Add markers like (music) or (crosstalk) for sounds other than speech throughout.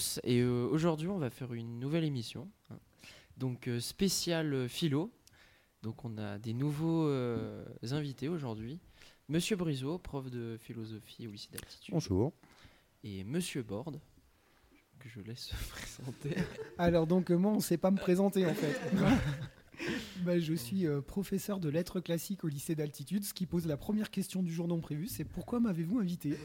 tous. Et euh, aujourd'hui, on va faire une nouvelle émission. hein. Donc, euh, spéciale euh, philo. Donc, on a des nouveaux euh, invités aujourd'hui. Monsieur Briseau, prof de philosophie au lycée d'altitude. Bonjour. Et Monsieur Borde, que je laisse se (laughs) présenter. Alors donc moi on ne sait pas me présenter en fait. (laughs) (laughs) Bah, je suis euh, professeur de lettres classiques au lycée d'altitude. Ce qui pose la première question du jour non prévu, c'est pourquoi m'avez-vous invité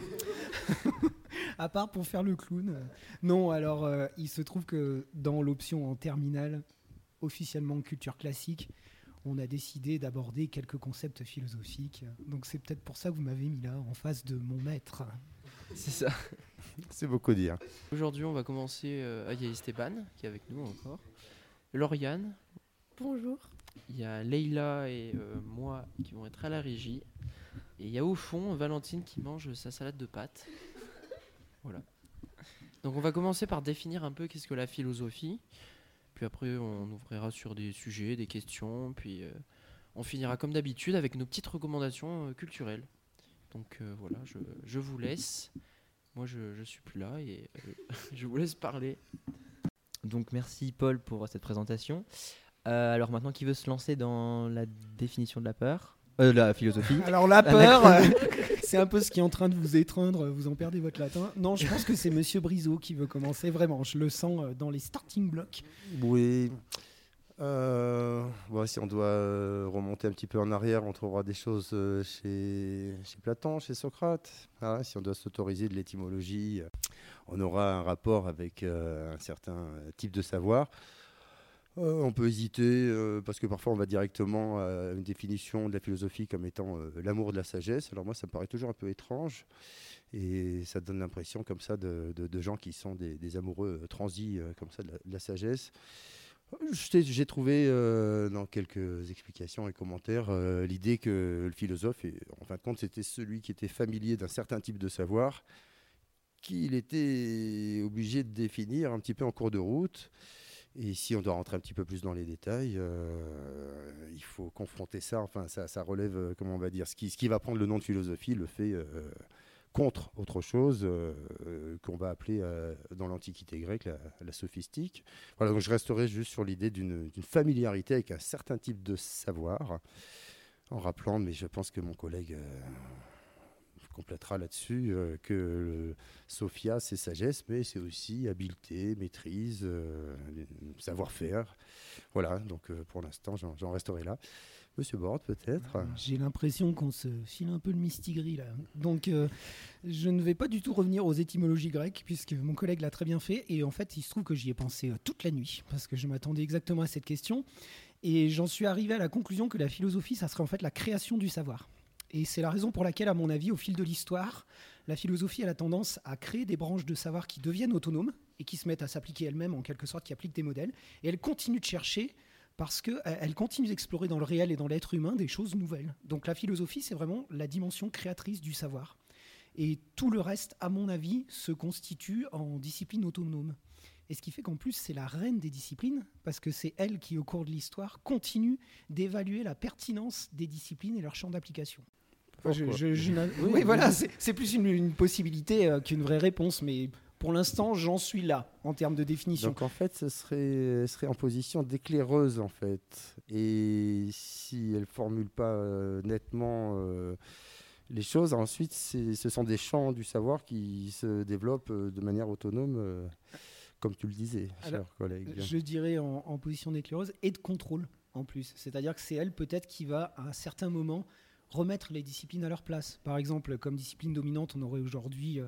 (laughs) À part pour faire le clown. Non, alors euh, il se trouve que dans l'option en terminale, officiellement culture classique, on a décidé d'aborder quelques concepts philosophiques. Donc c'est peut-être pour ça que vous m'avez mis là en face de mon maître. C'est ça. (laughs) C'est beaucoup dire. Aujourd'hui, on va commencer. euh, ah, il y a Esteban qui est avec nous encore. Lauriane. Bonjour. Il y a Leïla et euh, moi qui vont être à la régie. Et il y a au fond Valentine qui mange sa salade de pâtes. Voilà. Donc on va commencer par définir un peu qu'est-ce que la philosophie. Puis après on ouvrira sur des sujets, des questions. Puis euh, on finira comme d'habitude avec nos petites recommandations euh, culturelles. Donc euh, voilà, je, je vous laisse. Moi je, je suis plus là et euh, (laughs) je vous laisse parler. Donc merci Paul pour cette présentation. Euh, alors maintenant, qui veut se lancer dans la définition de la peur Euh, La philosophie. (laughs) Alors la peur, euh, c'est un peu ce qui est en train de vous étreindre, vous en perdez votre latin. Non, je pense que c'est Monsieur Briseau qui veut commencer, vraiment, je le sens dans les starting blocks. Oui. Euh, si on doit euh, remonter un petit peu en arrière, on trouvera des choses euh, chez, chez Platon, chez Socrate. Ah, si on doit s'autoriser de l'étymologie, on aura un rapport avec euh, un certain type de savoir. Euh, on peut hésiter euh, parce que parfois on va directement à une définition de la philosophie comme étant euh, l'amour de la sagesse. Alors moi, ça me paraît toujours un peu étrange et ça donne l'impression comme ça de, gens qui sont des, amoureux transis comme ça de la, sagesse. J'ai trouvé dans quelques explications et commentaires l'idée que le philosophe, en fin de compte, c'était celui qui était familier d'un certain type de savoir qu'il était obligé de définir un petit peu en cours de route. Et si on doit rentrer un petit peu plus dans les détails, euh, il faut confronter ça. Enfin, ça, ça relève, euh, comment on va dire, ce qui, ce qui va prendre le nom de philosophie, le fait euh, contre autre chose qu'on va appeler dans l'Antiquité grecque la, sophistique. Voilà, donc je resterai juste sur l'idée d'une familiarité avec un certain type de savoir, en rappelant, mais je pense que mon collègue complétera là-dessus, euh, que Sophia, c'est sagesse, mais c'est aussi habileté, maîtrise, euh, savoir-faire. Voilà, donc euh, pour l'instant, j'en resterai là. Monsieur Borde, peut-être? J'ai l'impression qu'on se file un peu le mistigris là. Donc je ne vais pas du tout revenir aux étymologies grecques puisque mon collègue l'a très bien fait et en fait il se trouve que j'y ai pensé toute la nuit parce que je m'attendais exactement à cette question et j'en suis arrivé à la conclusion que la philosophie ça serait en fait la création du savoir. Et c'est la raison pour laquelle à mon avis au fil de l'histoire la philosophie a tendance à créer des branches de savoir qui deviennent autonomes et qui se mettent à s'appliquer elles-mêmes en quelque sorte qui appliquent des modèles et elle continue de chercher parce qu'elle continue d'explorer dans le réel et dans l'être humain des choses nouvelles. Donc la philosophie, c'est vraiment la dimension créatrice du savoir. Et tout le reste, à mon avis, se constitue en discipline autonome. Et ce qui fait qu'en plus, c'est la reine des disciplines, parce que c'est elle qui, au cours de l'histoire, continue d'évaluer la pertinence des disciplines et leur champ d'application. Je- je- je oui, voilà, c'est plus une, une possibilité euh, qu'une vraie réponse, mais pour l'instant, j'en suis là, en termes de définition. Donc en fait, ce serait, serait en position d'éclaireuse en fait. Et si elle formule pas euh, nettement euh, les choses, ensuite ce sont des champs du savoir qui se développent euh, de manière autonome, euh, comme tu le disais, Alors, cher collègue. Je dirais en, en position d'éclaireuse et de contrôle en plus. C'est-à-dire que c'est elle peut-être qui va à un certain moment remettre les disciplines à leur place. Par exemple, comme discipline dominante, on aurait aujourd'hui, euh,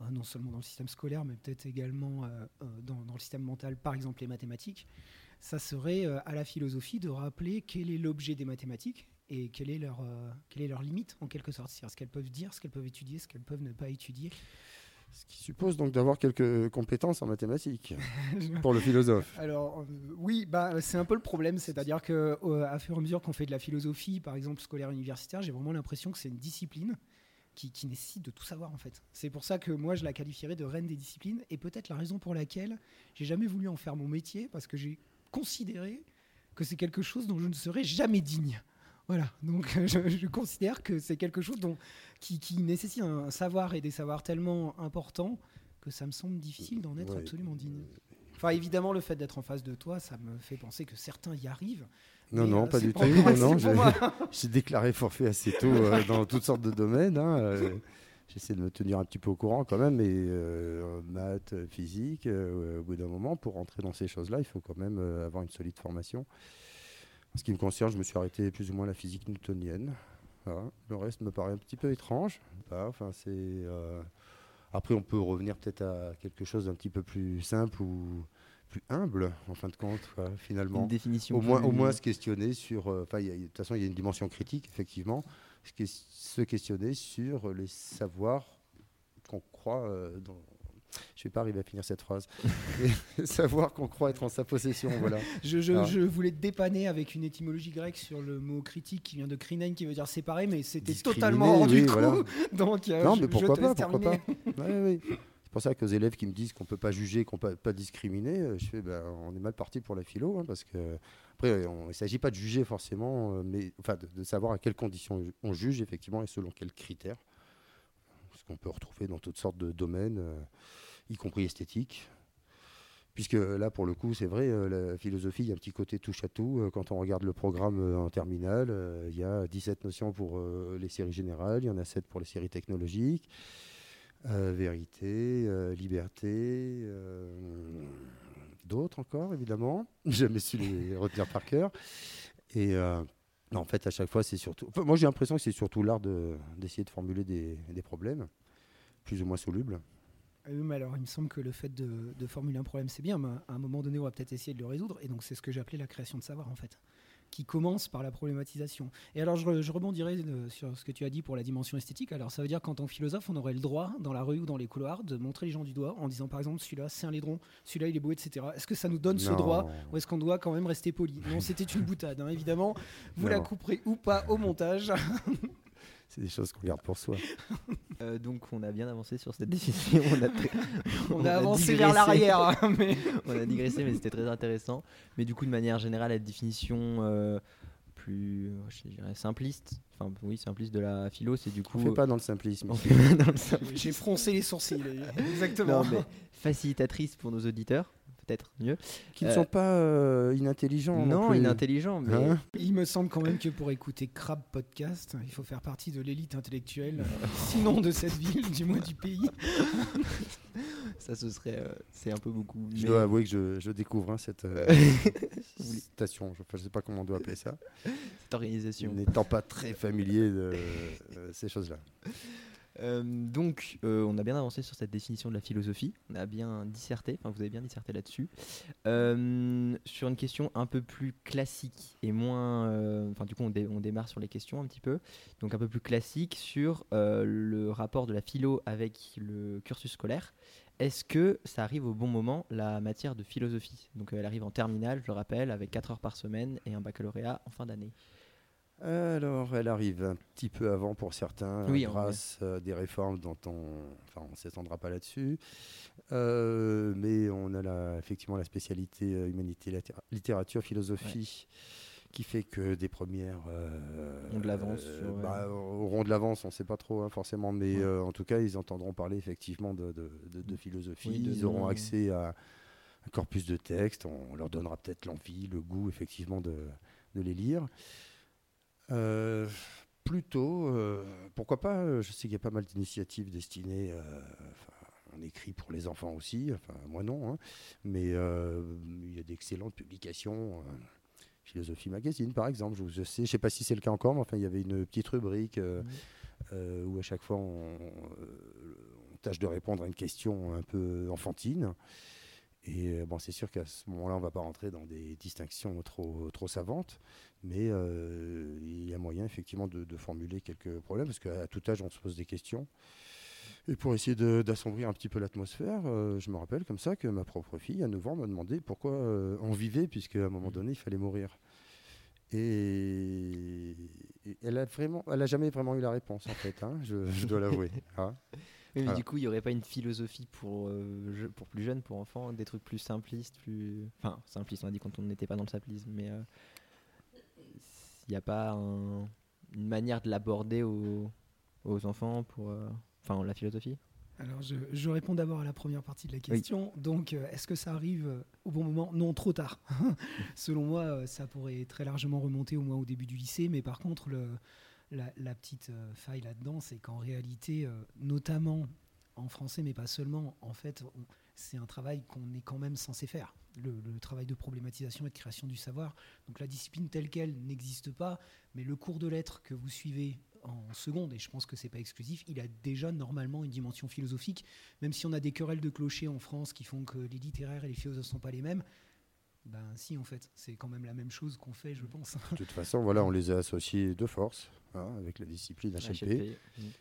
euh, non seulement dans le système scolaire, mais peut-être également euh, dans, le système mental, par exemple les mathématiques. Ça serait à la philosophie de rappeler quel est l'objet des mathématiques et quelle est leur, quelle est leur limite en quelque sorte. C'est-à-dire ce qu'elles peuvent dire, ce qu'elles peuvent étudier, ce qu'elles peuvent ne pas étudier. Ce qui suppose donc d'avoir quelques compétences en mathématiques (laughs) pour le philosophe. Alors euh, oui, bah, c'est un peu le problème, c'est-à-dire que euh, à fur et à mesure qu'on fait de la philosophie, par exemple scolaire universitaire, j'ai vraiment l'impression que c'est une discipline qui, qui nécessite de tout savoir en fait. C'est pour ça que moi je la qualifierais de reine des disciplines et peut-être la raison pour laquelle j'ai jamais voulu en faire mon métier parce que j'ai considéré que c'est quelque chose dont je ne serais jamais digne. Voilà, donc (laughs) je, je considère que c'est quelque chose dont, qui, qui nécessite un savoir et des savoirs tellement importants que ça me semble difficile d'en être Ouais. absolument digne. Enfin, évidemment, le fait d'être en face de toi, ça me fait penser que certains y arrivent. Non, non, euh, pas du tout. Non, non, (laughs) j'ai- déclaré forfait assez tôt euh, dans toutes sortes de domaines. hein, euh, J'essaie de me tenir un petit peu au courant quand même, mais maths, physique, au bout d'un moment, pour rentrer dans ces choses-là, il faut quand même avoir une solide formation. En ce qui me concerne, je me suis arrêté plus ou moins à la physique newtonienne. Voilà. Le reste me paraît un petit peu étrange. Enfin, c'est, euh, Après, on peut revenir peut-être à quelque chose d'un petit peu plus simple ou plus humble, en fin de compte, quoi, finalement Une définition. au moins, au plus- moins se questionner sur. euh, Enfin, de toute façon, il y a une dimension critique, effectivement. Se questionner sur les savoirs qu'on croit. euh, dans... Je vais pas arriver à finir cette phrase. (laughs) Les savoirs qu'on croit être en sa possession, voilà. Je, je- Ah. je voulais te dépanner avec une étymologie grecque sur le mot critique qui vient de krinen qui veut dire séparer, mais c'était totalement hors du oui, coup. voilà. (laughs) Donc, euh, non, je- mais pourquoi pas, pourquoi pas. (laughs) Ouais. C'est pour ça qu'aux élèves qui me disent qu'on peut pas juger, qu'on peut pas discriminer, euh, je fais, ben, on est mal parti pour la philo, hein, parce que après, on- il ne s'agit pas de juger forcément, euh, mais enfin de, de savoir à quelles conditions on juge effectivement et selon quels critères, qu'on peut retrouver dans toutes sortes de domaines, euh, y compris esthétiques. Puisque là, pour le coup, c'est vrai, euh, la philosophie, il y a un petit côté touche à tout. Euh, Quand on regarde le programme en terminale, il y a 17 notions pour les séries générales, il y en a 7 pour les séries technologiques. Vérité, liberté, d'autres encore, évidemment. (laughs) Jamais su les retenir par cœur. Et non, en fait, à chaque fois, c'est surtout. moi, j'ai l'impression que c'est surtout l'art de- d'essayer de, formuler des, problèmes, plus ou moins solubles. Euh, mais alors, il me semble que le fait de, formuler un problème, c'est bien, mais à un moment donné, on va peut-être essayer de le résoudre. Et donc, c'est ce que appelé la création de savoir, en fait, qui commence par la problématisation. Et alors, je, je rebondirai euh, sur ce que tu as dit pour la dimension esthétique. Alors, ça veut dire qu'en tant que philosophe, on aurait le droit, dans la rue ou dans les couloirs, de montrer les gens du doigt en disant, par exemple, celui-là, c'est un laidron, celui-là, il est beau, etc. Est-ce que ça nous donne ce droit ou est-ce qu'on doit quand même rester poli? Non, c'était une boutade, hein, évidemment. Vous la Non. couperez ou pas au montage. (laughs) C'est des choses qu'on garde pour soi. (laughs) Euh, donc on a bien avancé sur cette (laughs) décision. On a, très- On, (laughs) on a a avancé digressé. vers l'arrière. hein, mais... on a digressé, mais c'était très intéressant. Mais du coup, de manière générale, la définition euh, plus, euh, je dirais, simpliste, enfin oui, simpliste de la philo, c'est du coup. On fait pas dans le simplisme. on ici. fait pas dans le simple- J'ai froncé les sourcils. Exactement. Non, mais facilitatrice pour nos auditeurs, peut-être mieux. Qui ne Euh, sont pas euh, inintelligents. Non, plus. inintelligent, mais Hein Il me semble quand même que pour écouter Crab Podcast, il faut faire partie de l'élite intellectuelle, (laughs) sinon de cette ville, du moins du pays. (laughs) ça, ce serait, euh, c'est un peu beaucoup. Je mais- dois avouer que je, je découvre hein, cette euh, (laughs) station. Je ne sais pas comment on doit appeler ça. cette organisation. N'étant pas très familier de euh, ces choses-là. Euh, donc, euh, on a bien avancé sur cette définition de la philosophie. On a bien disserté, enfin, vous avez bien disserté là-dessus. Euh, sur une question un peu plus classique et moins. Enfin, du coup, on, on démarre sur les questions un petit peu. Donc, un peu plus classique sur le rapport de la philo avec le cursus scolaire. Est-ce que ça arrive au bon moment, la matière de philosophie? Donc, elle arrive en terminale, je le rappelle, avec 4 heures par semaine et un baccalauréat en fin d'année. Alors, elle arrive un petit peu avant pour certains, Oui, euh, grâce à des réformes dont on enfin, on s'étendra pas là-dessus. Euh, mais on a la- effectivement la spécialité euh, humanité, littéra- littérature, philosophie, qui fait que des premières euh, de l'avance euh, ouais. bah, auront de l'avance, on ne sait pas trop hein, forcément, mais Ouais. euh, en tout cas, ils entendront parler effectivement de, de- de- de philosophie. Oui, ils auront accès à un corpus de textes. On leur donnera peut-être l'envie, le goût effectivement de les lire. Euh, plutôt, euh, pourquoi pas euh, Je sais qu'il y a pas mal d'initiatives destinées. enfin, on écrit pour les enfants aussi, enfin moi non, hein, mais il y a d'excellentes publications. Philosophie Magazine, par exemple, je, je sais, je sais pas si c'est le cas encore, mais enfin il y avait une petite rubrique euh, où à chaque fois on, on tâche de répondre à une question un peu enfantine. Et euh, bon, c'est sûr qu'à ce moment-là, on ne va pas rentrer dans des distinctions trop, trop savantes, mais euh, il y a moyen effectivement de, de formuler quelques problèmes, parce qu'à tout âge, on se pose des questions. Et pour essayer d'assombrir un petit peu l'atmosphère, euh, je me rappelle comme ça que ma propre fille, à 9 ans, m'a demandé pourquoi euh, on vivait, puisque à un moment donné, il fallait mourir. Et, et elle a vraiment, elle a jamais vraiment eu la réponse en fait, hein, je, je dois l'avouer. hein. (laughs) Oui, mais Voilà. du coup, il n'y aurait pas une philosophie pour, euh, je- pour plus jeunes, pour enfants, des trucs plus simplistes, plus. Enfin, simplistes, on a dit quand on n'était pas dans le simplisme, mais euh, il n'y a pas un- une manière de l'aborder aux, aux enfants pour. euh, Enfin, la philosophie? Alors, je, je réponds d'abord à la première partie de la question. Donc, euh, est-ce que ça arrive euh, au bon moment? Non, trop tard. (laughs) Selon moi, euh, ça pourrait très largement remonter au moins au début du lycée. Mais par contre, le, la, petite euh, faille là-dedans, c'est qu'en réalité, euh, notamment en français, mais pas seulement, en fait, c'est un travail qu'on est quand même censé faire. Le, travail de problématisation et de création du savoir. Donc, la discipline telle qu'elle n'existe pas, mais le cours de lettres que vous suivez en seconde, et je pense que c'est pas exclusif, il a déjà normalement une dimension philosophique, même si on a des querelles de clochers en France qui font que les littéraires et les philosophes sont pas les mêmes. Ben si, en fait, c'est quand même la même chose qu'on fait, je pense. De toute façon, voilà, on les a associés de force hein, avec la discipline HLP, HLP.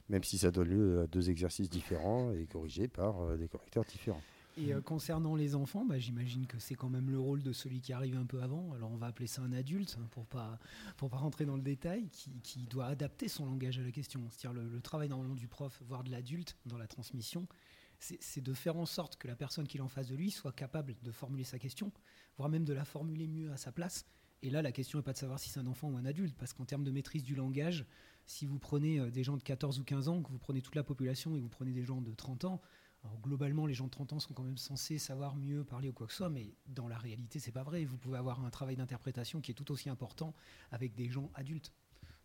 même si ça donne lieu à deux exercices différents et corrigés par euh, des correcteurs différents. Et euh, concernant les enfants, bah, j'imagine que c'est quand même le rôle de celui qui arrive un peu avant. Alors on va appeler ça un adulte hein, pour pas pour pas rentrer dans le détail, qui, qui doit adapter son langage à la question. C'est-à-dire le, le travail normalement du prof, voire de l'adulte dans la transmission, c'est de faire en sorte que la personne qui est en face de lui soit capable de formuler sa question, voire même de la formuler mieux à sa place. Et là, la question n'est pas de savoir si c'est un enfant ou un adulte, parce qu'en termes de maîtrise du langage, si vous prenez euh, des gens de 14 ou 15 ans, que vous prenez toute la population et vous prenez des gens de 30 ans, globalement, les gens de 30 ans sont quand même censés savoir mieux parler ou quoi que ce soit, mais dans la réalité, c'est pas vrai. Vous pouvez avoir un travail d'interprétation qui est tout aussi important avec des gens adultes.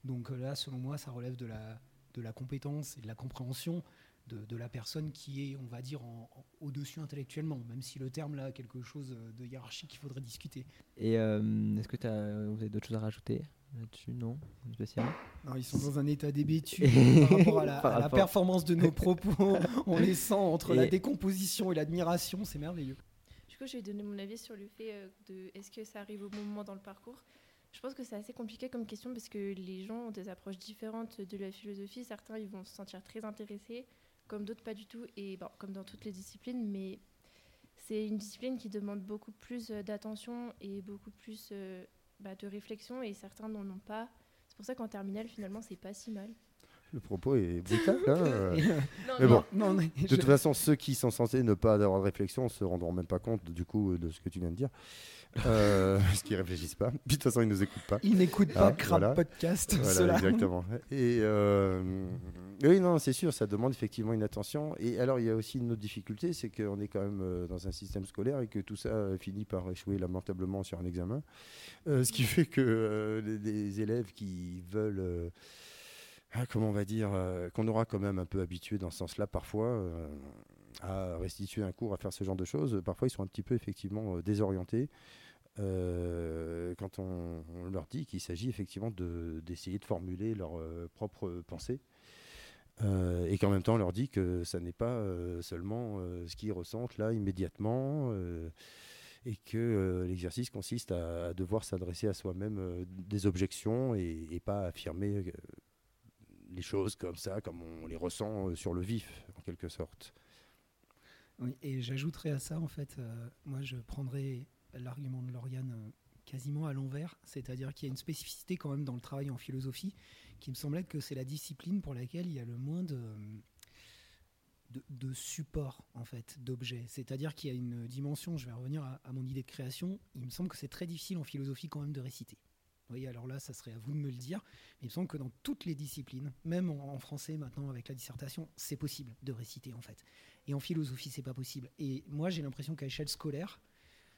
Donc euh, là, selon moi, ça relève de la, de la compétence et de la compréhension de, de la personne qui est, on va dire, en- en- au-dessus intellectuellement, même si le terme là a quelque chose de hiérarchique qu'il faudrait discuter. Et euh, est-ce que t'as- vous avez d'autres choses à rajouter là-dessus Non? Spécial Alors, ils sont dans un état d'hébétude (laughs) par rapport à la, Par à la rapport- performance de nos (laughs) propos. On les sent entre la décomposition et l'admiration, c'est merveilleux. Du coup, je vais donner mon avis sur le fait euh, de est-ce que ça arrive au bon moment dans le parcours? Je pense que c'est assez compliqué comme question parce que les gens ont des approches différentes de la philosophie. Certains, ils vont se sentir très intéressés, comme d'autres pas du tout, et bon, comme dans toutes les disciplines, mais c'est une discipline qui demande beaucoup plus euh, d'attention et beaucoup plus euh, bah, de réflexion, et certains n'en ont pas. C'est pour ça qu'en terminale, finalement, c'est pas si mal. Le propos est brutal. hein, (laughs) Non, Mais bon, non, De toute façon, ceux qui sont censés ne pas avoir de réflexion ne se rendront même pas compte du coup de ce que tu viens de dire. Euh, (laughs) parce qu'ils réfléchissent pas. Puis de toute façon, ils nous écoutent pas. Ils n'écoutent pas Ah, Crab voilà. Podcast. Voilà, exactement. Et euh, oui, non, c'est sûr, ça demande effectivement une attention. Et alors, il y a aussi une autre difficulté, c'est qu'on est quand même euh, dans un système scolaire et que tout ça finit par échouer lamentablement sur un examen. Euh, ce qui fait que les, les élèves qui veulent, ah, comment on va dire, euh, qu'on aura quand même un peu habitué dans ce sens-là parfois. euh, à restituer un cours, à faire ce genre de choses, parfois ils sont un petit peu effectivement euh, désorientés quand on, leur dit qu'il s'agit effectivement de- d'essayer de, formuler leurs propres pensées. Euh, et qu'en même temps on leur dit que ça n'est pas seulement ce qu'ils ressentent là immédiatement et que l'exercice consiste à, devoir s'adresser à soi-même des objections et, pas affirmer les choses comme ça, comme on les ressent euh, sur le vif en quelque sorte. Et j'ajouterais à ça, en fait, euh, moi je prendrais l'argument de Lauriane euh, quasiment à l'envers, c'est-à-dire qu'il y a une spécificité quand même dans le travail en philosophie qui me semble être que c'est la discipline pour laquelle il y a le moins de, de, de support, en fait, d'objets. C'est-à-dire qu'il y a une dimension, je vais revenir à mon idée de création, il me semble que c'est très difficile en philosophie quand même de réciter. Voyez, alors là, ça serait à vous de me le dire. Mais il me semble que dans toutes les disciplines, même en, français maintenant avec la dissertation, c'est possible de réciter en fait. Et en philosophie, c'est pas possible. Et moi, j'ai l'impression qu'à échelle scolaire,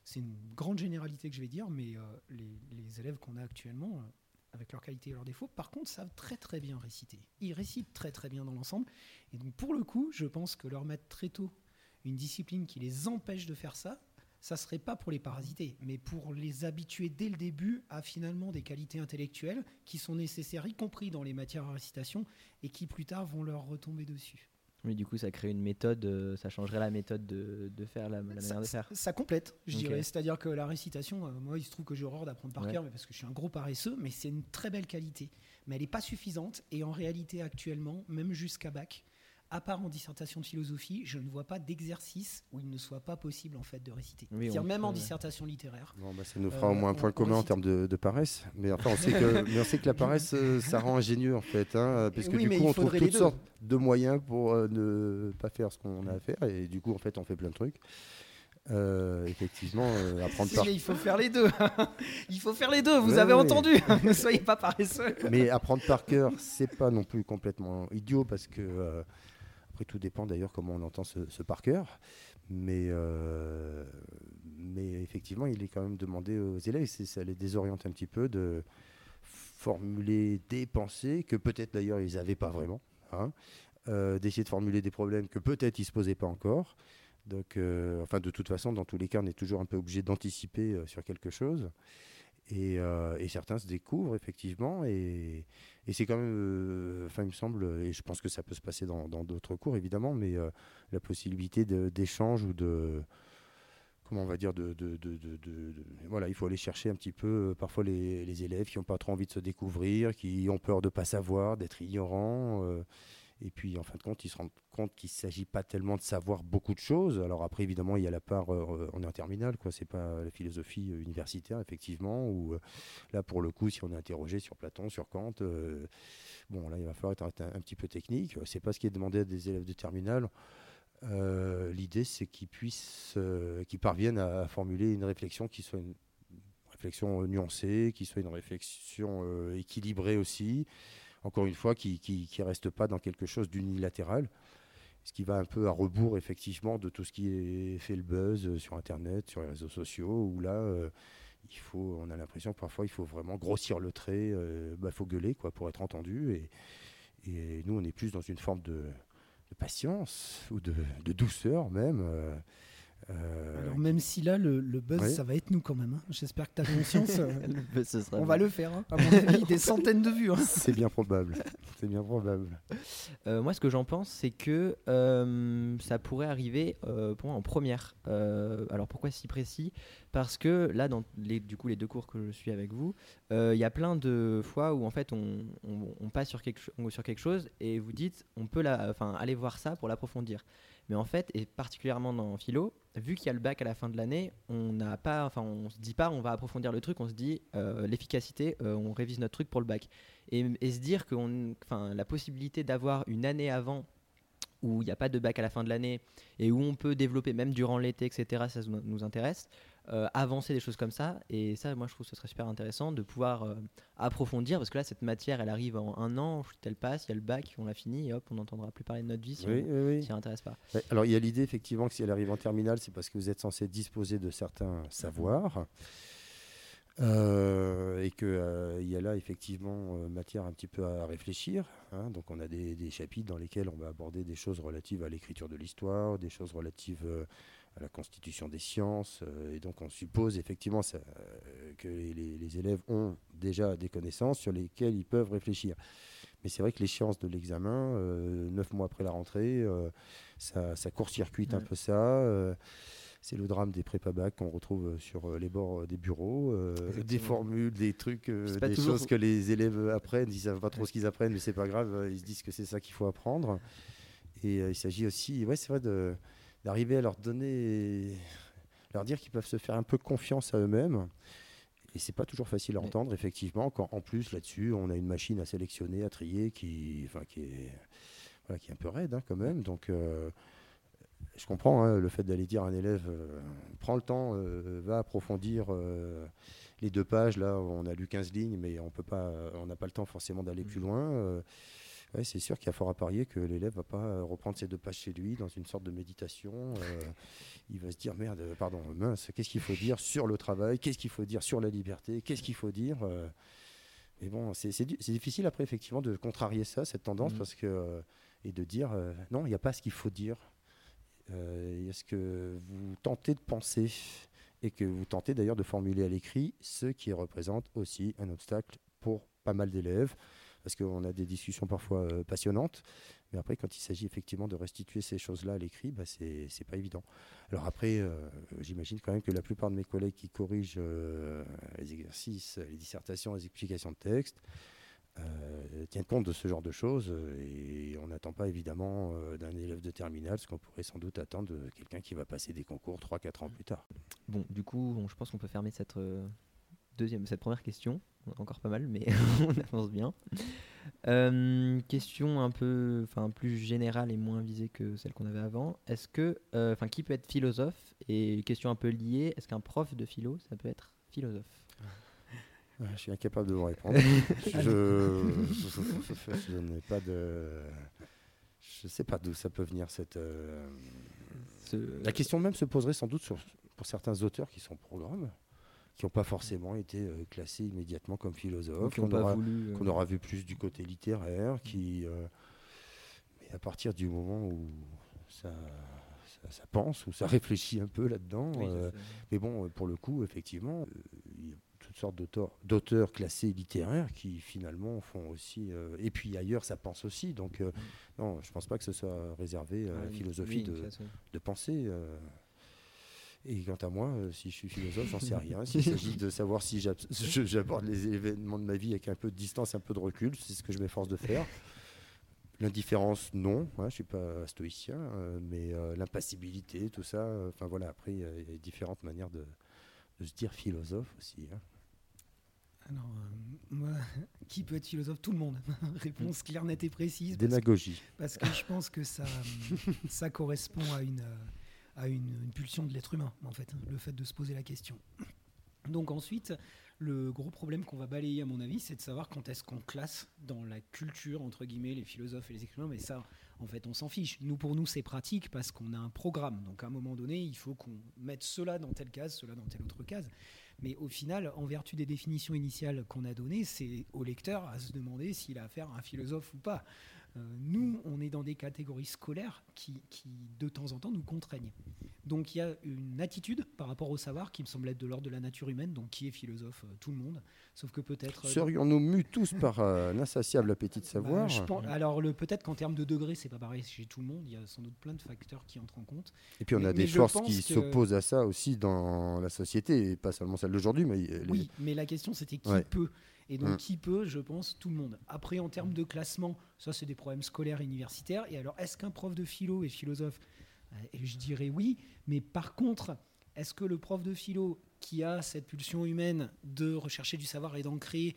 c'est une grande généralité que je vais dire, mais euh, les, les élèves qu'on a actuellement, euh, avec leurs qualités et leurs défauts, par contre, savent très très bien réciter. Ils récitent très très bien dans l'ensemble. Et donc, pour le coup, je pense que leur mettre très tôt une discipline qui les empêche de faire ça, ça serait pas pour les parasiter, mais pour les habituer dès le début à finalement des qualités intellectuelles qui sont nécessaires, y compris dans les matières à récitation, et qui plus tard vont leur retomber dessus. Oui, du coup, ça crée une méthode, euh, ça changerait la méthode de, de faire, la, la manière ça, de faire. ça complète, je dirais. C'est-à-dire que la récitation, euh, moi, il se trouve que j'ai horreur d'apprendre par Ouais. cœur, mais parce que je suis un gros paresseux, mais c'est une très belle qualité. Mais elle n'est pas suffisante, et en réalité, actuellement, même jusqu'à bac, à part en dissertation de philosophie, je ne vois pas d'exercice où il ne soit pas possible en fait de réciter. Oui, on même en dissertation littéraire. Bon, bah, ça nous fera Euh, au moins un point on commun en termes de, de paresse. Mais enfin, on sait que, (laughs) mais on sait que la paresse, euh, ça rend ingénieux en fait. hein, parce que Oui, du coup, on trouve toutes sortes de moyens pour euh, ne pas faire ce qu'on a à faire. Et du coup, en fait, on fait plein de trucs. Euh, effectivement, euh, apprendre Si, par mais il faut faire les deux. (laughs) il faut faire les deux, vous Ouais, avez ouais. entendu. (laughs) ne soyez pas paresseux. Mais apprendre par cœur, c'est pas non plus complètement idiot parce que euh, après, tout dépend d'ailleurs comment on entend ce, par cœur. Mais, euh, mais effectivement, il est quand même demandé aux élèves, ça les désoriente un petit peu, de formuler des pensées que peut-être d'ailleurs ils n'avaient pas vraiment. hein. Euh, d'essayer de formuler des problèmes que peut-être ils ne se posaient pas encore. Donc, euh, enfin, de toute façon, dans tous les cas, on est toujours un peu obligé d'anticiper sur quelque chose. Et, euh, et certains se découvrent effectivement, et, c'est quand même, euh, enfin, il me semble, et je pense que ça peut se passer dans d'autres cours évidemment, mais euh, la possibilité d'échange ou de, comment on va dire, de, de- de- voilà, il faut aller chercher un petit peu parfois les, élèves qui n'ont pas trop envie de se découvrir, qui ont peur de pas savoir, d'être ignorants. Euh, et puis, en fin de compte, ils se rendent compte qu'il ne s'agit pas tellement de savoir beaucoup de choses. Alors après, évidemment, il y a la part, euh, on est en terminale, quoi. C'est pas la philosophie euh, universitaire, effectivement. Euh, là, pour le coup, si on est interrogé sur Platon, sur Kant, euh, bon, là, il va falloir être un, petit peu technique. C'est pas ce qui est demandé à des élèves de terminale. Euh, L'idée, c'est qu'ils puissent, euh, qu'ils parviennent à, formuler une réflexion qui soit une réflexion euh, nuancée, qui soit une réflexion euh, équilibrée aussi. Encore une fois, qui ne reste pas dans quelque chose d'unilatéral. Ce qui va un peu à rebours, effectivement, de tout ce qui fait le buzz euh, sur Internet, sur les réseaux sociaux, où là, euh, il faut, on a l'impression que parfois, il faut vraiment grossir le trait, il faut gueuler quoi, pour être entendu. Et, nous, on est plus dans une forme de, patience ou de, douceur même. euh, euh, Alors même si là, le, le buzz, Oui. ça va être nous quand même. hein. J'espère que tu as conscience. (laughs) Ce sera on bien. va le faire. hein. À mon avis, des centaines de vues. hein. (laughs) c'est bien probable. C'est bien probable. Euh, moi, ce que j'en pense, c'est que euh, ça pourrait arriver euh, pour moi en première. Euh, alors pourquoi si précis? Parce que là, dans les, du coup, les deux cours que je suis avec vous, euh, il y a plein de fois où en fait on, on- on passe sur quelque, cho- sur quelque chose et vous dites on peut la, enfin, aller voir ça pour l'approfondir. Mais en fait, et particulièrement dans philo, vu qu'il y a le bac à la fin de l'année, on n'a pas, enfin, on se dit pas, on va approfondir le truc, on se dit euh, l'efficacité, euh, on révise notre truc pour le bac. Et, et se dire que, la possibilité d'avoir une année avant où il n'y a pas de bac à la fin de l'année et où on peut développer même durant l'été, etc. Ça nous intéresse. Euh, avancer des choses comme ça et ça moi je trouve que ce serait super intéressant de pouvoir euh, approfondir parce que là cette matière elle arrive en un an elle passe il y a le bac on l'a fini et hop on n'entendra plus parler de notre vie si Oui, on oui, s'y intéresse pas Alors il y a l'idée effectivement que si elle arrive en terminale, c'est parce que vous êtes censé disposer de certains savoirs. Euh, et qu'il y a là effectivement euh, matière un petit peu à réfléchir. hein. Donc on a des, des chapitres dans lesquels on va aborder des choses relatives à l'écriture de l'histoire, des choses relatives euh, à la constitution des sciences. euh, et donc on suppose effectivement ça, euh, que les, élèves ont déjà des connaissances sur lesquelles ils peuvent réfléchir. Mais c'est vrai que l'échéance de l'examen, euh, neuf mois après la rentrée, ça, ça court-circuite un peu ça. c'est le drame des prépa bac qu'on retrouve sur les bords des bureaux, des formules, des trucs, des choses que les élèves apprennent. Ils savent pas trop ce qu'ils apprennent, mais c'est pas grave. Ils se disent que c'est ça qu'il faut apprendre. Et il s'agit aussi, ouais, c'est vrai, de- d'arriver à leur donner, leur dire qu'ils peuvent se faire un peu confiance à eux-mêmes. Et c'est pas toujours facile à entendre, effectivement, quand en plus là-dessus, on a une machine à sélectionner, à trier, qui, enfin, qui est, voilà, qui est un peu raide hein, quand même. Donc, euh, je comprends hein, le fait d'aller dire à un élève, euh, prends le temps, euh, va approfondir les deux pages. Là, on a lu 15 lignes, mais on peut pas, on n'a pas le temps forcément d'aller plus loin. Ouais, c'est sûr qu'il y a fort à parier que l'élève va pas euh, reprendre ces deux pages chez lui dans une sorte de méditation. euh, il va se dire merde, euh, pardon, mince, qu'est-ce qu'il faut dire sur le travail, qu'est-ce qu'il faut dire sur la liberté, qu'est-ce qu'il faut dire. mais bon, c'est difficile après effectivement de contrarier ça, cette tendance, Mhm. parce que et de dire euh, non, il n'y a pas ce qu'il faut dire. Euh, Il y a ce que vous tentez de penser et que vous tentez d'ailleurs de formuler à l'écrit, ce qui représente aussi un obstacle pour pas mal d'élèves, parce qu'on a des discussions parfois euh, passionnantes, mais après quand il s'agit effectivement de restituer ces choses-là à l'écrit, bah, c'est pas évident. Alors après, euh, j'imagine quand même que la plupart de mes collègues qui corrigent euh, les exercices, les dissertations, les explications de texte, tiennent compte de ce genre de choses et on n'attend pas évidemment d'un élève de terminale ce qu'on pourrait sans doute attendre de quelqu'un qui va passer des concours 3-4 ans plus tard. Bon, du coup, je pense qu'on peut fermer cette deuxième, cette première question. Encore pas mal, mais (laughs) on avance bien. Euh, question un peu, enfin plus générale et moins visée que celle qu'on avait avant. Est-ce que, euh, enfin, qui peut être philosophe? Et question un peu liée, est-ce qu'un prof de philo, ça peut être philosophe? Ouais, Je suis incapable de vous répondre. (laughs) je je n'ai pas de je ne sais pas d'où ça peut venir cette. euh, Ce- La question même se poserait sans doute sur- pour certains auteurs qui sont programmes, qui n'ont pas forcément été euh, classés immédiatement comme philosophes, qu'on aura, voulu, euh, qu'on aura vu plus du côté littéraire, qui. euh, mais à partir du moment où ça, ça, ça pense, ou ça (laughs) réfléchit un peu là-dedans. oui, mais bon, pour le coup, effectivement, il y a toutes sortes d'auteurs, classés littéraires qui finalement font aussi. et puis ailleurs, ça pense aussi. Donc, euh, non, je pense pas que ce soit réservé à la philosophie oui, de, de penser. Et quant à moi, euh, si je suis philosophe, j'en sais (laughs) rien. S'il s'agit de savoir si (laughs) j'aborde les événements de ma vie avec un peu de distance, un peu de recul, c'est ce que je m'efforce de faire. L'indifférence, non, hein, je suis pas stoïcien, euh, mais euh, l'impassibilité, tout ça, enfin voilà, après, il y a- différentes manières de, de se dire philosophe aussi. hein. Alors, moi, (laughs) qui peut être philosophe? Tout le monde. Réponse claire, nette et précise. parce que- Démagogie. Parce que je pense que ça, ça correspond à, une, à une, pulsion de l'être humain, en fait, le fait de se poser la question. Donc ensuite, le gros problème qu'on va balayer, à mon avis, c'est de savoir quand est-ce qu'on classe dans la culture, entre guillemets, les philosophes et les écrivains. Mais ça, en fait, on s'en fiche. Nous, pour nous, c'est pratique parce qu'on a un programme. Donc à un moment donné, il faut qu'on mette cela dans telle case, cela dans telle autre case. Mais au final, en vertu des définitions initiales qu'on a données, c'est au lecteur à se demander s'il a affaire à un philosophe ou pas. Euh, nous, on est dans des catégories scolaires qui, qui, de temps en temps, nous contraignent. Donc il y a une attitude par rapport au savoir qui me semble être de l'ordre de la nature humaine, donc qui est philosophe Euh, Tout le monde. Sauf que peut-être... euh, Serions-nous mus tous par un insatiable appétit de bah, savoir je pense- alors peut-être qu'en termes de degrés, c'est pas pareil chez tout le monde. Il y a sans doute plein de facteurs qui entrent en compte. Et puis on a mais des forces qui que- s'opposent à ça aussi dans la société, et pas seulement celle d'aujourd'hui, mais les- Oui, mais la question c'était qui Ouais. peut. Et donc Mm. qui peut, je pense, tout le monde. Après, en termes de classement, ça c'est des problèmes scolaires et universitaires. Et alors, est-ce qu'un prof de philo est philosophe Euh, Et je dirais oui. Mais par contre, est-ce que le prof de philo qui a cette pulsion humaine de rechercher du savoir et d'en créer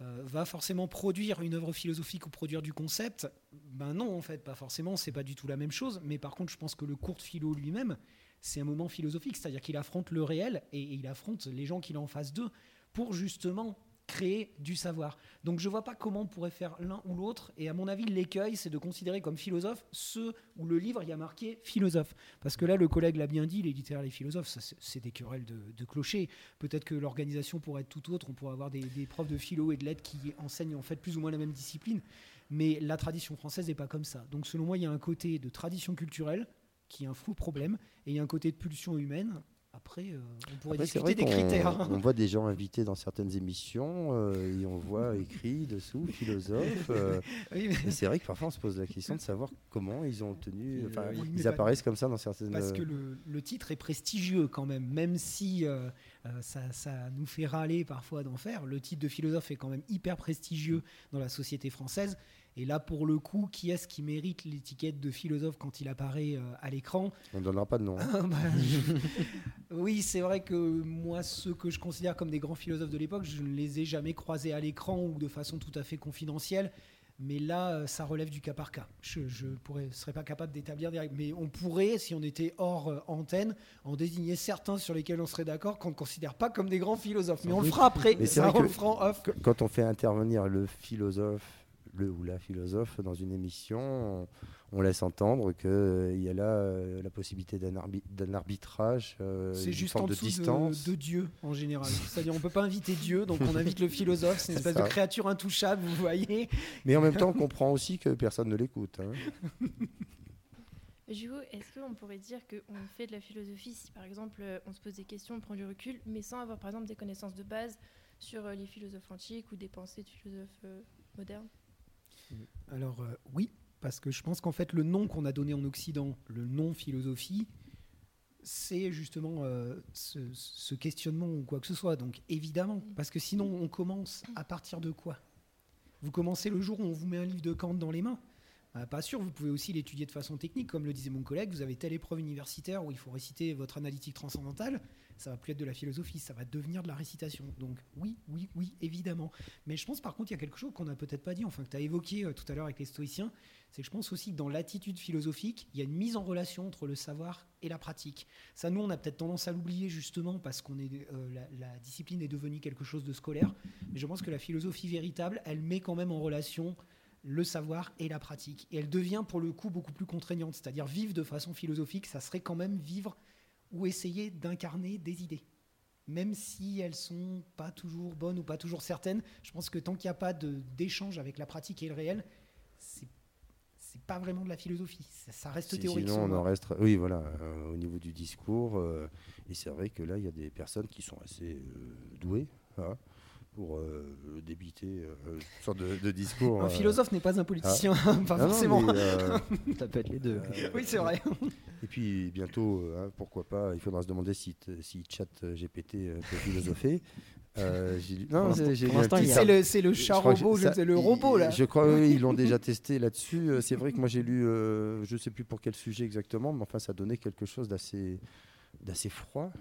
euh, va forcément produire une œuvre philosophique ou produire du concept? Ben non, en fait, pas forcément. C'est pas du tout la même chose. Mais par contre, je pense que le cours de philo lui-même, c'est un moment philosophique, c'est-à-dire qu'il affronte le réel et, et il affronte les gens qu'il a en face d'eux pour justement créer du savoir. Donc je vois pas comment on pourrait faire l'un ou l'autre. Et à mon avis, l'écueil, c'est de considérer comme philosophe ceux où le livre y a marqué philosophe. Parce que là, le collègue l'a bien dit, les littéraires, les philosophes, c'est- des querelles de, clochers. Peut-être que l'organisation pourrait être tout autre. On pourrait avoir des, profs de philo et de lettres qui enseignent en fait plus ou moins la même discipline. Mais la tradition française n'est pas comme ça. Donc selon moi, il y a un côté de tradition culturelle qui est un fou problème, et il y a un côté de pulsion humaine. Après, euh, on pourrait Après, discuter des critères. hein. On voit des gens invités dans certaines émissions euh, et on voit (laughs) écrit dessous philosophe. euh, Oui, mais- et c'est vrai que parfois on se pose la question de savoir comment ils ont obtenu. Oui, ils pas- apparaissent comme ça dans certaines. Parce que le, le titre est prestigieux quand même, même si ça, ça nous fait râler parfois d'en faire. Le titre de philosophe est quand même hyper prestigieux dans la société française. Et là, pour le coup, qui est-ce qui mérite l'étiquette de philosophe quand il apparaît euh, à l'écran? On ne donnera pas de nom. hein. Bah, (laughs) je- Oui, c'est vrai que moi, ceux que je considère comme des grands philosophes de l'époque, je ne les ai jamais croisés à l'écran ou de façon tout à fait confidentielle. Mais là, euh, ça relève du cas par cas. Je ne serais pas capable d'établir des règles. Mais on pourrait, si on était hors euh, antenne, en désigner certains sur lesquels on serait d'accord qu'on ne considère pas comme des grands philosophes. Mais on le fera après. Mais c'est ça, vrai on que- le fera en off. Qu- Quand on fait intervenir le philosophe, le ou la philosophe dans une émission, on, on laisse entendre qu'il y a là euh, la possibilité d'un arbi- d'un arbitrage, euh, C'est juste forme en de distance. de, de Dieu en général. C'est-à-dire on peut pas inviter Dieu, donc on invite le philosophe. C'est une (laughs) espèce ça. de créature intouchable, vous voyez. Mais en même temps, on comprend aussi que personne ne l'écoute. hein. Juho, est-ce qu'on pourrait dire qu'on fait de la philosophie si par exemple euh, on se pose des questions, on prend du recul, mais sans avoir par exemple des connaissances de base sur euh, les philosophes antiques ou des pensées de philosophes euh, modernes? Alors euh, oui, parce que je pense qu'en fait le nom qu'on a donné en Occident, le nom philosophie, c'est justement euh, ce, ce questionnement ou quoi que ce soit. Donc évidemment, parce que sinon on commence à partir de quoi? Vous commencez le jour où on vous met un livre de Kant dans les mains Ah, Pas sûr, vous pouvez aussi l'étudier de façon technique, comme le disait mon collègue, vous avez telle épreuve universitaire où il faut réciter votre analytique transcendantale, ça va plus être de la philosophie, ça va devenir de la récitation. Donc oui, oui, oui, évidemment. Mais je pense par contre, il y a quelque chose qu'on n'a peut-être pas dit, enfin que tu as évoqué euh, tout à l'heure avec les stoïciens, c'est que je pense aussi que dans l'attitude philosophique, il y a une mise en relation entre le savoir et la pratique. Ça, nous, on a peut-être tendance à l'oublier justement parce qu'on est euh, la, la discipline est devenue quelque chose de scolaire. Mais je pense que la philosophie véritable, elle met quand même en relation le savoir et la pratique. Et elle devient pour le coup beaucoup plus contraignante. C'est-à-dire vivre de façon philosophique, ça serait quand même vivre ou essayer d'incarner des idées. Même si elles sont pas toujours bonnes ou pas toujours certaines, je pense que tant qu'il n'y a pas d'échange avec la pratique et le réel, c'est c'est pas vraiment de la philosophie. Ça, ça reste Si- théorique. Sinon, on en reste. Oui, voilà, euh, au niveau du discours. euh, et c'est vrai que là, il y a des personnes qui sont assez euh, douées hein, pour euh, débiter euh, une sorte de, de discours. Un euh, philosophe n'est pas un politicien, (laughs) pas ah non, forcément. mais, euh, (laughs) Ça peut être les deux. (laughs) Oui, c'est vrai. Et puis bientôt, hein, pourquoi pas, il faudra se demander si, si chat GPT peut philosopher. Lu- non, y a- C'est le, c'est le chat robot, je ça- ne sais, le robot là. Je crois qu'ils l'ont déjà testé là-dessus. C'est vrai que moi j'ai lu, je sais plus pour quel sujet exactement, mais enfin ça donnait quelque chose d'assez, d'assez froid.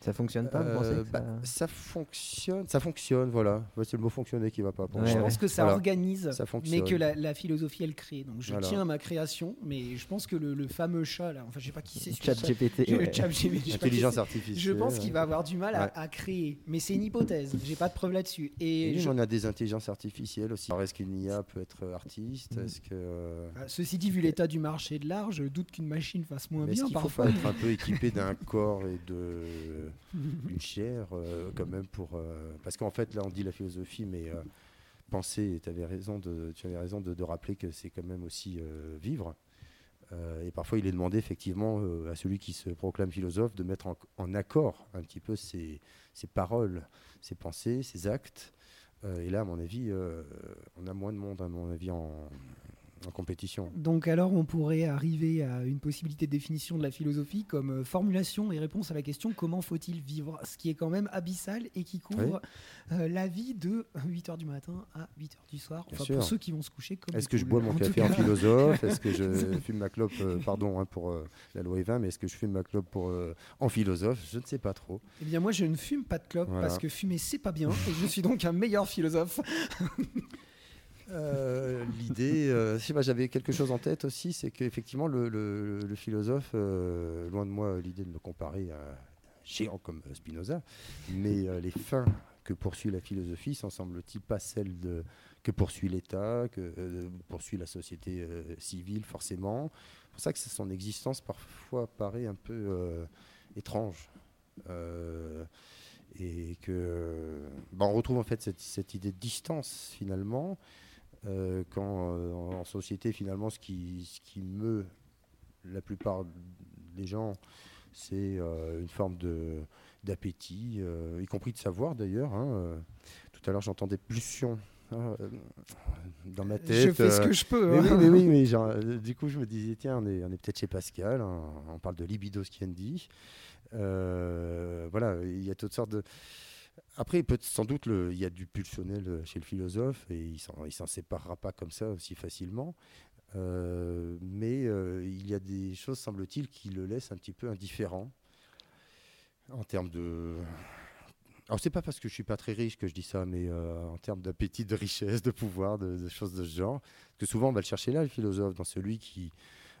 Ça fonctionne pas, vous Euh, pensez que bah, ça- ça fonctionne, ça fonctionne, voilà. C'est le mot fonctionner qui va pas. pour Ouais, je pense que ça Voilà. organise, Ça mais que la, la philosophie elle crée. Donc je Voilà. tiens à ma création, mais je pense que le, le fameux chat là, enfin je sais pas qui c'est. ce Chat. GPT. Je- ouais. chat Intelligence artificielle. Je pense qu'il va avoir du mal à, Ouais. à créer, mais c'est une hypothèse. J'ai pas de preuve là-dessus. Et je- on a des intelligences artificielles aussi. Alors, est-ce qu'une IA peut être artiste Mm. Est-ce que euh, Ah, Ceci dit, vu l'état du marché de l'art, je doute qu'une machine fasse moins mais est-ce bien qu'il faut parfois. pas être (laughs) un peu équipé d'un corps et de une chair euh, quand même pour euh, parce qu'en fait là on dit la philosophie mais euh, penser tu avais raison de tu avais raison de, rappeler que c'est quand même aussi euh, vivre. Euh, et parfois il est demandé effectivement euh, à celui qui se proclame philosophe de mettre en, en accord un petit peu ses, ses paroles ses pensées ses actes. Euh, et là à mon avis euh, on a moins de monde à mon avis en, en compétition Donc alors on pourrait arriver à une possibilité de définition de la philosophie comme euh, formulation et réponse à la question comment faut-il vivre? Ce qui est quand même abyssal et qui couvre euh, la vie de 8h du matin à 8h du soir. Enfin pour ceux qui vont se coucher comme Est-ce que je bois mon café en philosophe? Est-ce que je (laughs) fume ma clope, euh, (laughs) pardon hein, pour euh, la loi E20, mais est-ce que je fume ma clope pour, en philosophe? Je ne sais pas trop. Eh bien moi je ne fume pas de clope Voilà. parce que fumer c'est pas bien et je suis donc un meilleur philosophe. (laughs) Euh, L'idée, euh, pas, j'avais quelque chose en tête aussi, c'est qu'effectivement le, philosophe, euh, loin de moi l'idée de me comparer à un géant comme Spinoza, mais euh, les fins que poursuit la philosophie sont semble-t-il pas celles que poursuit l'État, que poursuit la société civile forcément. C'est pour ça que son existence parfois paraît un peu étrange. Et que bah, on retrouve en fait cette idée de distance finalement euh, quand euh, en, société finalement ce qui, ce qui meut la plupart des gens c'est euh, une forme de d'appétit y compris de savoir d'ailleurs hein, tout à l'heure j'entendais pulsion hein, dans ma tête je fais ce que je peux. mais hein. oui, mais oui, mais genre, du coup, je me disais, tiens, on est, on est peut-être chez Pascal, hein, on parle de libido scendi. Euh, voilà, il y a toutes sortes de. Après, peut sans doute, il y a du pulsionnel euh, chez le philosophe et il il s'en séparera pas comme ça aussi facilement. Euh, mais euh, il y a des choses, semble-t-il, qui le laissent un petit peu indifférent en termes de. Alors, c'est pas parce que je suis pas très riche que je dis ça, mais en termes d'appétit, de richesse, de pouvoir, de, de choses de ce genre. Parce que souvent, on va le chercher là, le philosophe, dans celui qui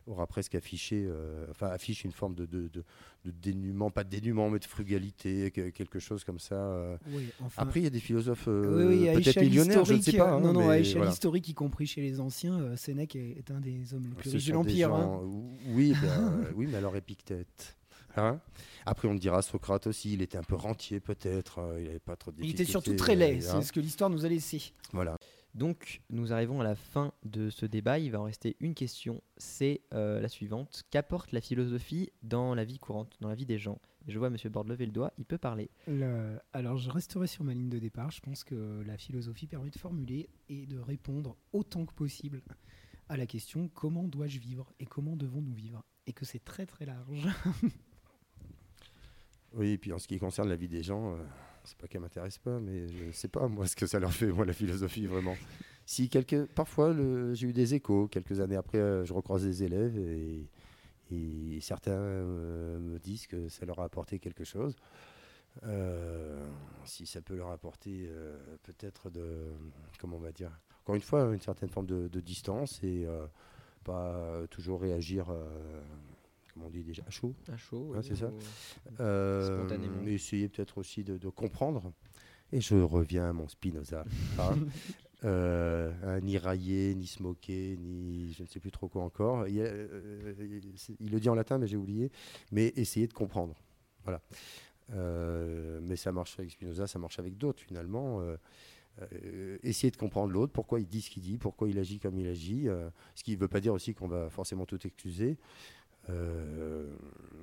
aura presque affiché, euh, enfin, affiche une forme de, de, de, de dénuement, pas de dénuement, mais de frugalité, que- quelque chose comme ça. euh. Oui, enfin, Après, il y a des philosophes oui, euh, oui, peut-être millionnaires, je ne historique, sais pas. hein, non, non, à échelle voilà. historique, y compris chez les anciens, Sénèque est, est un des hommes les plus Ce riches de l'Empire. hein. Oui, ben, (laughs) oui, mais alors Épictète. Hein Après, on dira Socrate aussi, il était un peu rentier peut-être, il n'avait pas trop de Il était surtout très laid, c'est ce que l'histoire nous a laissé. Voilà. Donc, nous arrivons à la fin de ce débat. Il va en rester une question. C'est euh, la suivante. Qu'apporte la philosophie dans la vie courante, dans la vie des gens? Je vois Monsieur Borde lever le doigt. Il peut parler. Le- Alors, je resterai sur ma ligne de départ. Je pense que la philosophie permet de formuler et de répondre autant que possible à la question comment dois-je vivre et comment devons-nous vivre? Et que c'est très très large. (laughs) Oui, et puis en ce qui concerne la vie des gens, euh, c'est pas qu'elle m'intéresse pas, mais je sais pas moi ce que ça leur fait, moi, la philosophie, vraiment. Si quelques, parfois, j'ai eu des échos, quelques années après, euh, je recroise des élèves et, certains euh, me disent que ça leur a apporté quelque chose. Euh, si ça peut leur apporter peut-être de, comment on va dire, encore une fois, une certaine forme de, distance et pas toujours réagir, comment on dit déjà, à chaud. À chaud. C'est ça. Euh, Spontanément. Essayer peut-être aussi de, de comprendre. Et je reviens à mon Spinoza. hein. (laughs) Euh, hein, ni railler, ni se moquer, ni je ne sais plus trop quoi encore. Il, euh, il le dit en latin, mais j'ai oublié. Mais essayer de comprendre. Voilà. Euh, mais ça marche avec Spinoza, ça marche avec d'autres finalement. Essayer de comprendre l'autre, pourquoi il dit ce qu'il dit, pourquoi il agit comme il agit. ce qui ne veut pas dire aussi qu'on va forcément tout excuser. Euh,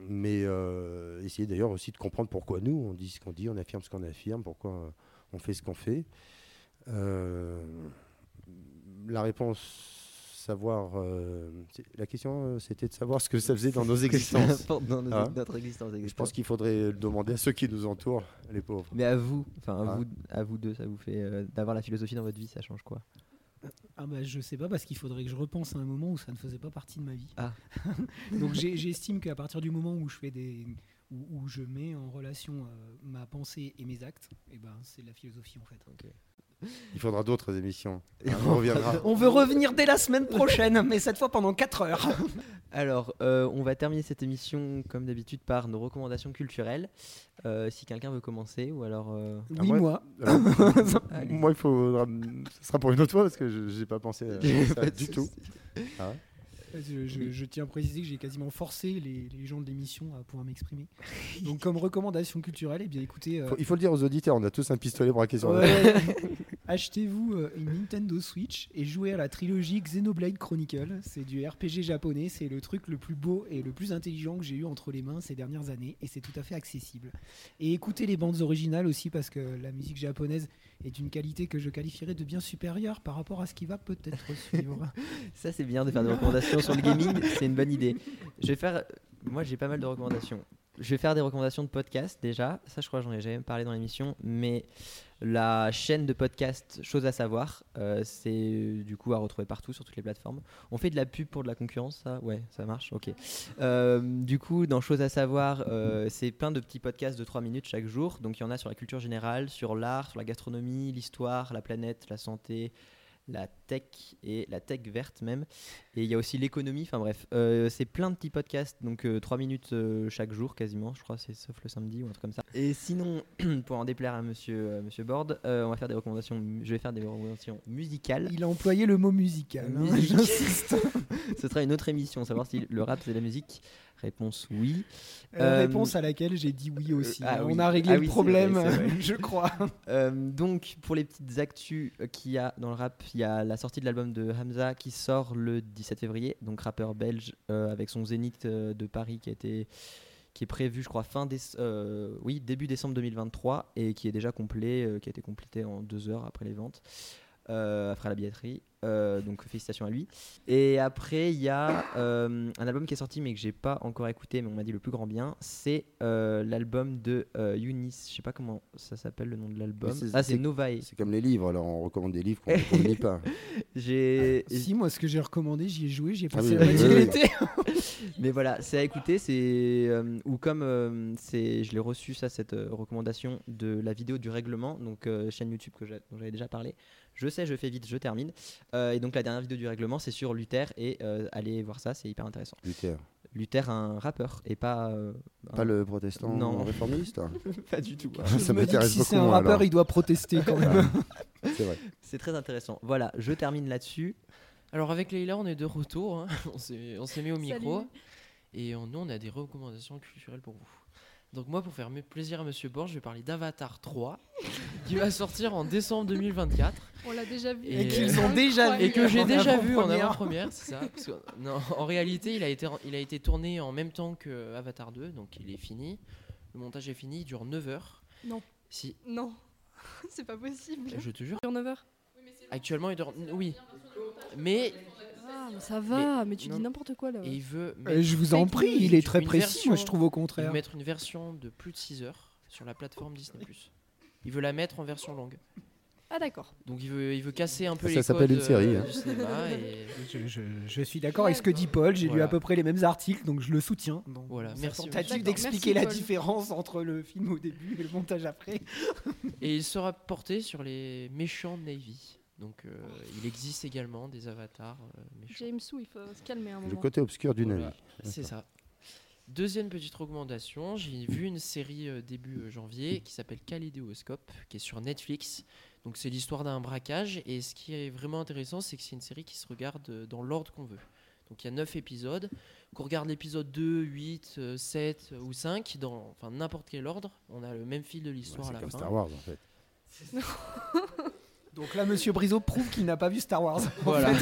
mais euh, essayer d'ailleurs aussi de comprendre pourquoi nous, on dit ce qu'on dit, on affirme ce qu'on affirme, pourquoi euh, on fait ce qu'on fait. La réponse, savoir. euh, la question, euh, c'était de savoir ce que ça faisait dans nos (laughs) existences. dans nos- Hein notre existence. Je pense qu'il faudrait le demander à ceux qui nous entourent, les pauvres. Mais à vous, enfin à Ah. vous, à vous deux, ça vous fait euh, d'avoir la philosophie dans votre vie, ça change quoi? Ah bah je sais pas parce qu'il faudrait que je repense à un moment où ça ne faisait pas partie de ma vie. Ah. (laughs) Donc j'estime qu'à partir du moment où je fais des où, où je mets en relation euh, ma pensée et mes actes, et ben c'est de la philosophie en fait. Il faudra d'autres émissions. Hein, on reviendra. On veut revenir dès la semaine prochaine, mais cette fois pendant 4 heures. Alors, euh, on va terminer cette émission comme d'habitude par nos recommandations culturelles. Euh, si quelqu'un veut commencer, ou alors. euh, Ah, Oui moi- moi. Il faudra. Ce sera pour une autre fois parce que je n'ai pas pensé à (laughs) ça du tout. Ah. Je, je- je tiens à préciser que j'ai quasiment forcé les, les gens de l'émission à pouvoir m'exprimer. (laughs) Donc comme recommandation culturelle, eh bien écoutez, euh, Faut- il faut le dire aux auditeurs, on a tous un pistolet braqué sur la Ouais. (laughs) Achetez-vous euh, une Nintendo Switch et jouez à la trilogie Xenoblade Chronicle. C'est du RPG japonais, c'est le truc le plus beau et le plus intelligent que j'ai eu entre les mains ces dernières années et c'est tout à fait accessible. Et écoutez les bandes originales aussi parce que la musique japonaise est d'une qualité que je qualifierais de bien supérieure par rapport à ce qui va peut-être (laughs) suivre. Ça, c'est bien de faire des recommandations sur le gaming, c'est une bonne idée. Je vais faire. Moi, j'ai pas mal de recommandations. Je vais faire des recommandations de podcast déjà. Ça, je crois j'en ai jamais parlé dans l'émission. Mais la chaîne de podcast Chose à savoir, euh, c'est euh, du coup à retrouver partout sur toutes les plateformes. On fait de la pub pour de la concurrence, ça? Ouais, ça marche, ok. Euh, du coup, dans Chose à savoir, c'est plein de petits podcasts de 3 minutes chaque jour. Donc il y en a sur la culture générale, sur l'art, sur la gastronomie, l'histoire, la planète, la santé, la tech et la tech verte même. Et il y a aussi l'économie, enfin bref, euh, c'est plein de petits podcasts, donc 3 minutes euh, chaque jour quasiment, je crois, c'est sauf le samedi ou un truc comme ça. Et sinon, (clears throat) pour en déplaire à monsieur, euh, monsieur Borde, euh, on va faire des recommandations, je vais faire des recommandations musicales. Il a employé le mot musical. hein, j'insiste. (laughs) Ce sera une autre émission, savoir si le rap c'est de la musique. Réponse oui. Euh, Euh, réponse à laquelle j'ai dit oui aussi. ah oui. On a réglé Ah le oui, problème, (laughs) vrai, je crois. (laughs) Euh, donc, pour les petites actus euh, qu'il y a dans le rap, il y a la sortie de l'album de Hamza qui sort le 17 février, donc rappeur belge euh, avec son Zénith euh, de Paris qui a été qui est prévu, je crois, fin euh, oui, début décembre 2023 et qui est déjà complet, euh, qui a été complété en deux heures après les ventes, euh, après la billetterie. Euh, donc félicitations à lui. Et après, il y a euh, un album qui est sorti mais que j'ai pas encore écouté, mais on m'a dit le plus grand bien. C'est euh, l'album de euh, Eunice. Je sais pas comment ça s'appelle le nom de l'album. Ah, c'est c'est- Novae. C'est comme les livres, alors on recommande des livres qu'on ne lit (laughs) pas. J'ai. Si, moi, ce que j'ai recommandé, j'y ai joué, j'y ai Ah passé la oui, moitié oui, (laughs) de l'été. Mais voilà, c'est à écouter. C'est euh, ou comme euh, c'est, je l'ai reçu ça cette euh, recommandation de la vidéo du règlement, donc euh, chaîne YouTube que j'ai- dont j'avais déjà parlé. Je sais, je fais vite, je termine. Euh, et donc la dernière vidéo du règlement, c'est sur Luther et euh, allez voir ça, c'est hyper intéressant. Luther. Luther, un rappeur et pas. euh, Pas un- le protestant Non. réformiste (laughs) pas du tout. Ça m'intéresse si beaucoup c'est un rappeur, alors. il doit protester quand même. (laughs) C'est vrai. C'est très intéressant. Voilà, je termine là-dessus. Alors avec Leïla, on est de retour. hein. (laughs) On s'est on s'est mis au micro. Salut. Et on- nous, on a des recommandations culturelles pour vous. Donc moi, pour faire mes- plaisir à Monsieur Borges, je vais parler d'Avatar 3, qui va sortir en décembre 2024. On l'a déjà vu. Et Et qu'ils ont déjà vu. Et que j'ai En déjà vu en avant-première. c'est ça. Parce que, non, en réalité, il a, été, il a été tourné en même temps que Avatar 2, donc il est fini. Le montage est fini, il dure 9 heures. Non. Si, Non, (laughs) c'est pas possible. je te jure. Sur 9 heures. Actuellement, il dure. Oui. Mais. Ah, mais ça va, mais, tu non. dis n'importe quoi là. Et il veut. Euh, je vous en prie, il est très précis, version- moi je trouve au Il veut contraire. mettre une version de plus de 6 heures sur la plateforme Disney. Il veut la mettre en version longue. Ah d'accord. Donc il veut, il veut casser un peu Ça les s'appelle codes, une série, euh, hein. du cinéma et (laughs) Je, je- je suis d'accord avec ce que dit Paul, j'ai lu à peu près les mêmes articles, donc je le soutiens. Voilà, merci, tentative d'expliquer la Paul. différence entre le film au début et le montage après. Et il sera porté sur les méchants de Navy. Donc euh, il existe également des avatars euh, méchants. James Soo, il faut se calmer un Le moment. côté obscur du Voilà, navire. C'est ça. Deuxième petite recommandation, j'ai vu une série euh, début euh, janvier qui s'appelle Kaléidoscope, qui est sur Netflix. Donc c'est l'histoire d'un braquage et ce qui est vraiment intéressant, c'est que c'est une série qui se regarde euh, dans l'ordre qu'on veut. Donc il y a 9 épisodes. Qu'on regarde l'épisode 2, 8, euh, 7 ou 5, dans enfin, n'importe quel ordre, on a le même fil de Ouais, l'histoire à c'est la comme fin. Star Wars en fait. (laughs) (laughs) Donc là, Monsieur Briseau prouve qu'il n'a pas vu Star Wars. Voilà. (laughs)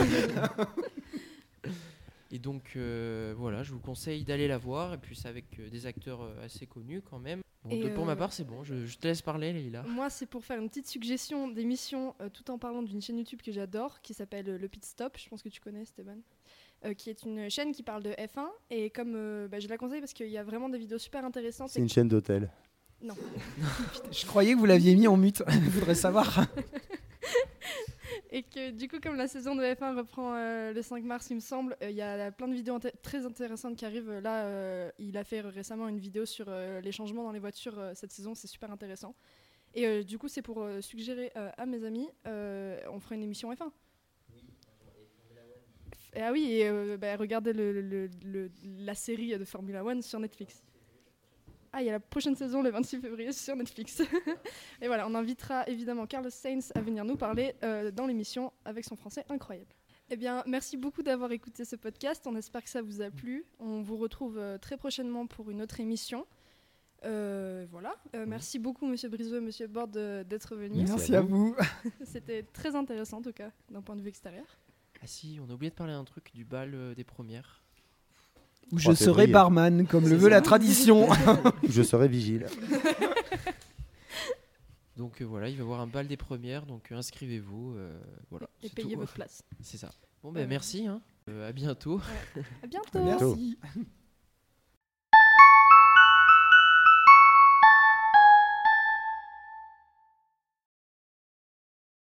Et donc euh, voilà, je vous conseille d'aller la voir. Et puis c'est avec euh, des acteurs euh, assez connus quand même. Bon, Et de- pour ma part, c'est bon. Je, je te laisse parler, Leïla. Moi, c'est pour faire une petite suggestion d'émission euh, tout en parlant d'une chaîne YouTube que j'adore qui s'appelle Le Pit Stop. Je pense que tu connais, Stéban. Euh, qui est une chaîne qui parle de F1. Et comme euh, bah, je la conseille parce qu'il y a vraiment des vidéos super intéressantes. C'est une chaîne d'hôtel. Non. (laughs) Je croyais que vous l'aviez mis en mute. (laughs) Je voudrais savoir. Et que du coup, comme la saison de F1 reprend euh, le 5 mars, il me semble, euh, il y a plein de vidéos très intéressantes qui arrivent. Là, euh, il a fait récemment une vidéo sur les changements dans les voitures cette saison, c'est super intéressant. Et du coup, c'est pour suggérer à mes amis, on fera une émission F1. Et, ah oui, et bah, regardez la série de Formula One sur Netflix. Ah, il y a la prochaine saison le 26 février sur Netflix. (laughs) Et voilà, on invitera évidemment Carlos Sainz à venir nous parler euh, dans l'émission avec son français incroyable. Eh bien, merci beaucoup d'avoir écouté ce podcast. On espère que ça vous a plu. On vous retrouve euh, très prochainement pour une autre émission. Euh, voilà. Euh, merci beaucoup, Monsieur Briseau et Monsieur Bord, d'être venus. Merci à vous. (laughs) (laughs) C'était très intéressant, en tout cas, d'un point de vue extérieur. Ah si, on a oublié de parler d'un truc du bal euh, des premières. Où je 3 serai février. barman, comme le veut la tradition. (laughs) Je serai vigile. (laughs) Donc euh, voilà, il va y avoir un bal des premières, donc euh, inscrivez-vous. euh, voilà, Et payez tout. votre place. C'est ça. Bon ben Euh, merci, hein. Euh, à bientôt. (laughs) À bientôt. bientôt. Merci.